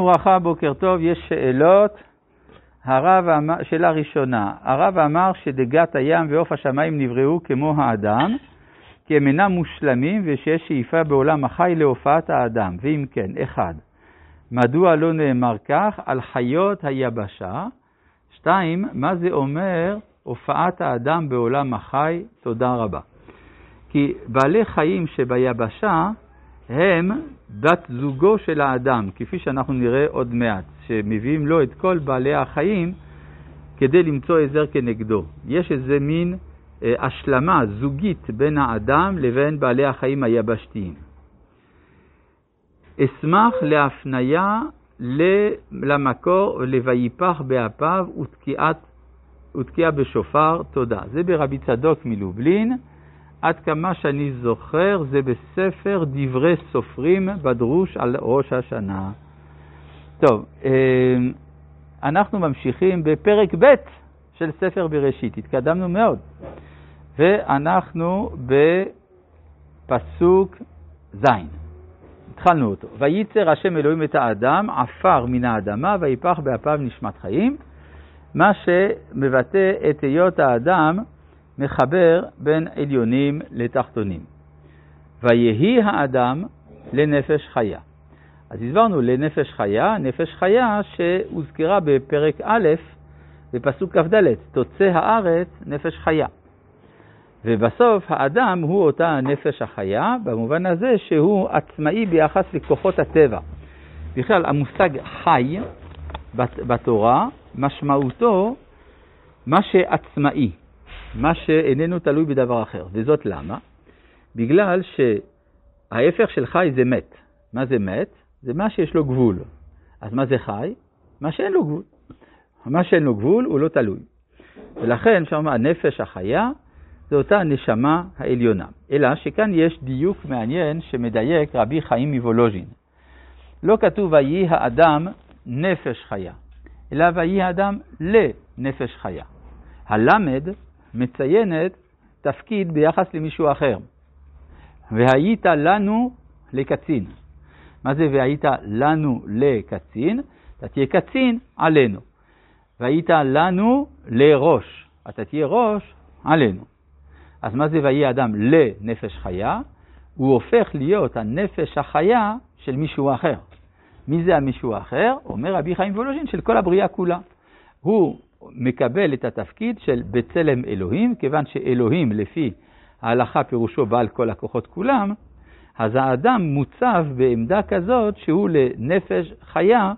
וברכה, בוקר טוב, יש שאלות. הרב אמר, שאלה ראשונה, הרב אמר שדגת הים ועוף השמיים נבראו כמו האדם, כי הם אינם מושלמים ושיש שאיפה בעולם החי להופעת האדם. ואם כן, אחד, מדוע לא נאמר כך על חיות היבשה? שתיים, מה זה אומר הופעת האדם בעולם החי? תודה רבה. כי בעלי חיים שביבשה הם בת זוגו של האדם, כפי שאנחנו נראה עוד מעט, שמביאים לו את כל בעלי החיים כדי למצוא עזר כנגדו. יש איזה מין אה, השלמה זוגית בין האדם לבין בעלי החיים היבשתיים. אשמח להפניה למקור ל"ויפח באפיו ותקיעה בשופר, תודה. זה ברבי צדוק מלובלין. עד כמה שאני זוכר, זה בספר דברי סופרים בדרוש על ראש השנה. טוב, אה, אנחנו ממשיכים בפרק ב' של ספר בראשית, התקדמנו מאוד, ואנחנו בפסוק ז', התחלנו אותו. וייצר השם אלוהים את האדם, עפר מן האדמה, ויפח באפיו נשמת חיים, מה שמבטא את היות האדם מחבר בין עליונים לתחתונים. ויהי האדם לנפש חיה. אז הסברנו לנפש חיה, נפש חיה שהוזכרה בפרק א', בפסוק כ"ד, תוצא הארץ נפש חיה. ובסוף האדם הוא אותה נפש החיה, במובן הזה שהוא עצמאי ביחס לכוחות הטבע. בכלל, המושג חי בתורה, משמעותו מה שעצמאי. מה שאיננו תלוי בדבר אחר. וזאת למה? בגלל שההפך של חי זה מת. מה זה מת? זה מה שיש לו גבול. אז מה זה חי? מה שאין לו גבול. מה שאין לו גבול הוא לא תלוי. ולכן שם הנפש החיה זה אותה הנשמה העליונה. אלא שכאן יש דיוק מעניין שמדייק רבי חיים מוולוז'ין. לא כתוב ויהי האדם נפש חיה, אלא ויהי האדם לנפש חיה. הלמד מציינת תפקיד ביחס למישהו אחר. והיית לנו לקצין. מה זה והיית לנו לקצין? אתה תהיה קצין עלינו. והיית לנו לראש. אתה תהיה ראש עלינו. אז מה זה ויהי אדם לנפש חיה? הוא הופך להיות הנפש החיה של מישהו אחר. מי זה המישהו האחר? אומר רבי חיים וולוז'ין של כל הבריאה כולה. הוא מקבל את התפקיד של בצלם אלוהים, כיוון שאלוהים לפי ההלכה פירושו בעל כל הכוחות כולם, אז האדם מוצב בעמדה כזאת שהוא לנפש חיה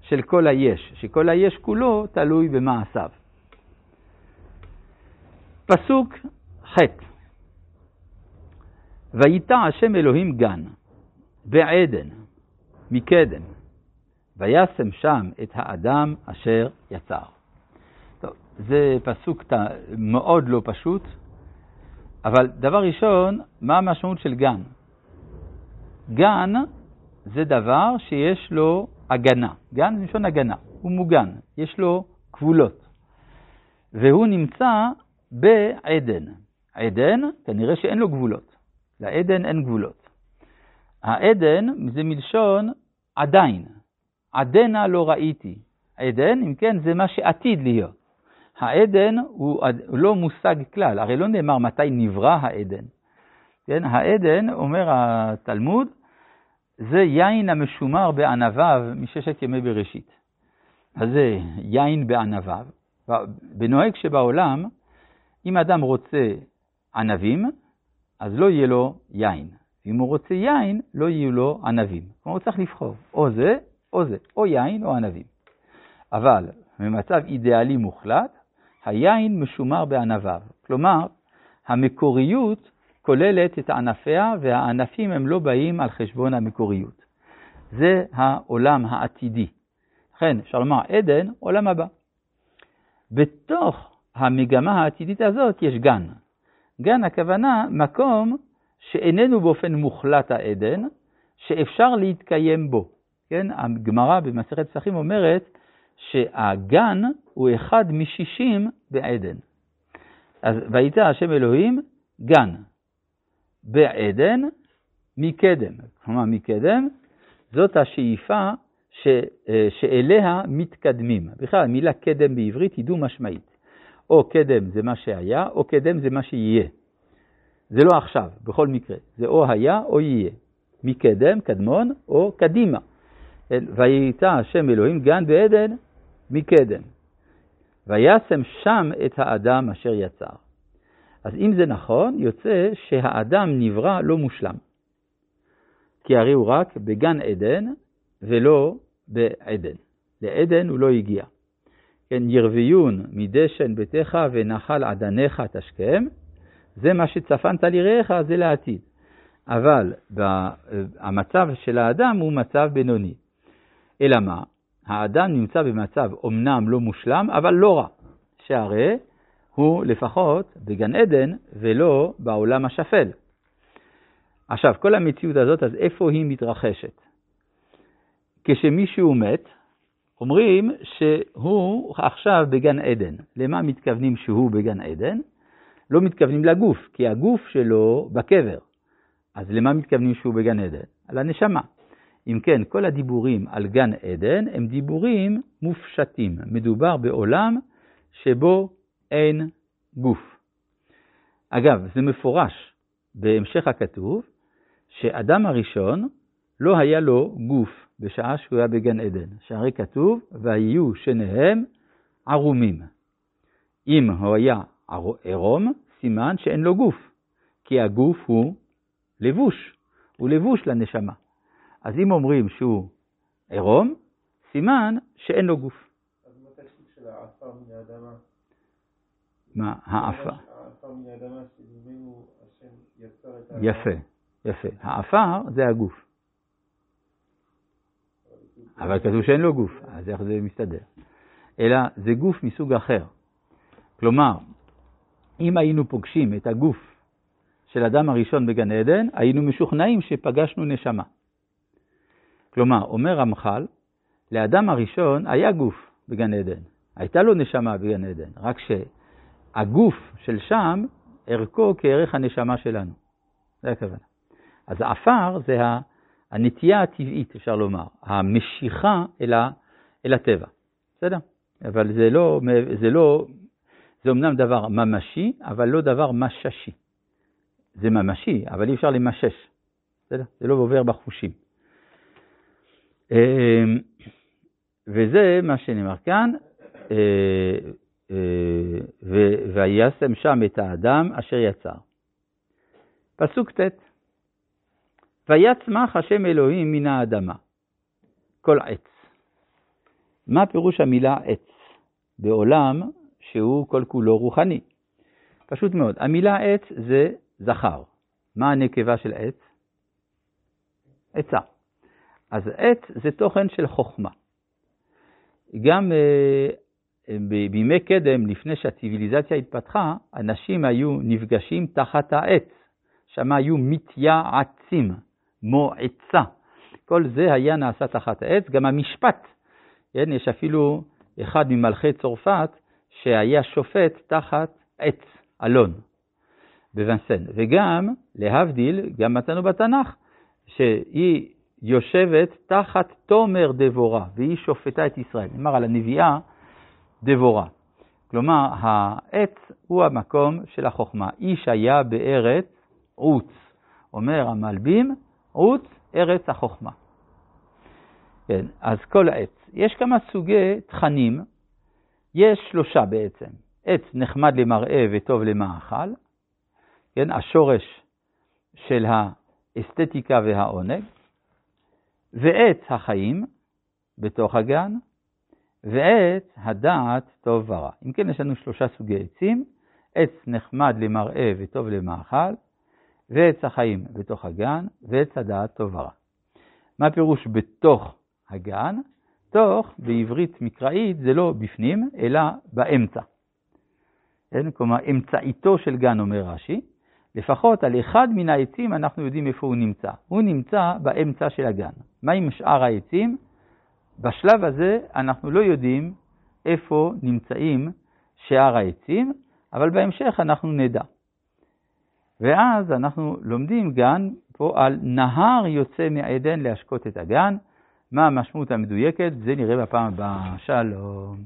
של כל היש, שכל היש כולו תלוי במעשיו. פסוק ח' ויטע השם אלוהים גן בעדן מקדם וישם שם את האדם אשר יצר. זה פסוק מאוד לא פשוט, אבל דבר ראשון, מה המשמעות של גן? גן זה דבר שיש לו הגנה. גן זה מלשון הגנה, הוא מוגן, יש לו גבולות. והוא נמצא בעדן. עדן, כנראה שאין לו גבולות. לעדן אין גבולות. העדן זה מלשון עדיין. עדנה לא ראיתי. עדן, אם כן, זה מה שעתיד להיות. העדן הוא לא מושג כלל, הרי לא נאמר מתי נברא העדן. כן, העדן, אומר התלמוד, זה יין המשומר בענביו מששת ימי בראשית. אז זה יין בענביו. בנוהג שבעולם, אם אדם רוצה ענבים, אז לא יהיה לו יין. אם הוא רוצה יין, לא יהיו לו ענבים. כלומר, הוא צריך לבחור, או זה, או זה, או יין או ענבים. אבל במצב אידיאלי מוחלט, היין משומר בענביו. כלומר, המקוריות כוללת את ענפיה, והענפים הם לא באים על חשבון המקוריות. זה העולם העתידי. לכן, אפשר לומר, עדן, עולם הבא. בתוך המגמה העתידית הזאת יש גן. גן הכוונה מקום שאיננו באופן מוחלט העדן, שאפשר להתקיים בו. כן, הגמרא במסכת פסחים אומרת שהגן הוא אחד משישים בעדן. אז ויצא השם אלוהים גן בעדן מקדם. כלומר, מקדם זאת השאיפה ש, אה, שאליה מתקדמים. בכלל, המילה קדם בעברית היא דו-משמעית. או קדם זה מה שהיה, או קדם זה מה שיהיה. זה לא עכשיו, בכל מקרה. זה או היה או יהיה. מקדם, קדמון, או קדימה. ויהייתה השם אלוהים גן בעדן מקדם. וישם שם את האדם אשר יצר. אז אם זה נכון, יוצא שהאדם נברא לא מושלם. כי הרי הוא רק בגן עדן ולא בעדן. לעדן הוא לא הגיע. כן, ירביון מדשן ביתך ונחל עדניך תשכם, זה מה שצפנת לרעך, זה לעתיד. אבל המצב של האדם הוא מצב בינוני. אלא מה? האדם נמצא במצב אומנם לא מושלם, אבל לא רע, שהרי הוא לפחות בגן עדן ולא בעולם השפל. עכשיו, כל המציאות הזאת, אז איפה היא מתרחשת? כשמישהו מת, אומרים שהוא עכשיו בגן עדן. למה מתכוונים שהוא בגן עדן? לא מתכוונים לגוף, כי הגוף שלו בקבר. אז למה מתכוונים שהוא בגן עדן? על הנשמה. אם כן, כל הדיבורים על גן עדן הם דיבורים מופשטים. מדובר בעולם שבו אין גוף. אגב, זה מפורש בהמשך הכתוב, שאדם הראשון לא היה לו גוף בשעה שהוא היה בגן עדן, שהרי כתוב, והיו שניהם ערומים. אם הוא היה עירום, סימן שאין לו גוף, כי הגוף הוא לבוש, הוא לבוש לנשמה. אז אם אומרים שהוא עירום, סימן שאין לו גוף. אז מה התקציב של העפר מן האדמה? מה, העפר? העפר מן האדמה שממנו השם יצר את האדמה. יפה, יפה. העפר זה הגוף. אבל כתוב שאין לו גוף, אז איך זה מסתדר? אלא זה גוף מסוג אחר. כלומר, אם היינו פוגשים את הגוף של אדם הראשון בגן עדן, היינו משוכנעים שפגשנו נשמה. כלומר, אומר רמח"ל, לאדם הראשון היה גוף בגן עדן, הייתה לו נשמה בגן עדן, רק שהגוף של שם, ערכו כערך הנשמה שלנו. זה הכוונה. אז העפר זה הנטייה הטבעית, אפשר לומר, המשיכה אל, ה, אל הטבע. בסדר? אבל זה לא, זה לא, זה אמנם דבר ממשי, אבל לא דבר מששי. זה ממשי, אבל אי אפשר למשש. בסדר? זה לא עובר בחושים. אמ, וזה מה שנאמר כאן, אה, אה, וישם שם את האדם אשר יצר. פסוק ט' ויצמח השם אלוהים מן האדמה, כל עץ. מה פירוש המילה עץ? בעולם שהוא כל כולו רוחני. פשוט מאוד, המילה עץ זה זכר. מה הנקבה של עץ? עצה. אז עץ זה תוכן של חוכמה. גם אה, בימי קדם, לפני שהציוויליזציה התפתחה, אנשים היו נפגשים תחת העץ, שם היו מתייעצים, מועצה. כל זה היה נעשה תחת העץ, גם המשפט. כן, יש אפילו אחד ממלכי צרפת שהיה שופט תחת עץ, אלון, בוונסן. וגם, להבדיל, גם מצאנו בתנ"ך, שהיא יושבת תחת תומר דבורה, והיא שופטה את ישראל. נאמר על הנביאה דבורה. כלומר, העץ הוא המקום של החוכמה. איש היה בארץ עוץ. אומר המלבים, עוץ ארץ החוכמה. כן, אז כל העץ. יש כמה סוגי תכנים, יש שלושה בעצם. עץ נחמד למראה וטוב למאכל, כן, השורש של האסתטיקה והעונג. ועץ החיים בתוך הגן, ועץ הדעת טוב ורע. אם כן, יש לנו שלושה סוגי עצים, עץ נחמד למראה וטוב למאכל, ועץ החיים בתוך הגן, ועץ הדעת טוב ורע. מה פירוש בתוך הגן? תוך, בעברית מקראית, זה לא בפנים, אלא באמצע. כן? כלומר, אמצעיתו של גן, אומר רש"י, לפחות על אחד מן העצים אנחנו יודעים איפה הוא נמצא. הוא נמצא באמצע של הגן. מה עם שאר העצים? בשלב הזה אנחנו לא יודעים איפה נמצאים שאר העצים, אבל בהמשך אנחנו נדע. ואז אנחנו לומדים גם פה על נהר יוצא מעדן להשקות את הגן. מה המשמעות המדויקת? זה נראה בפעם הבאה. שלום.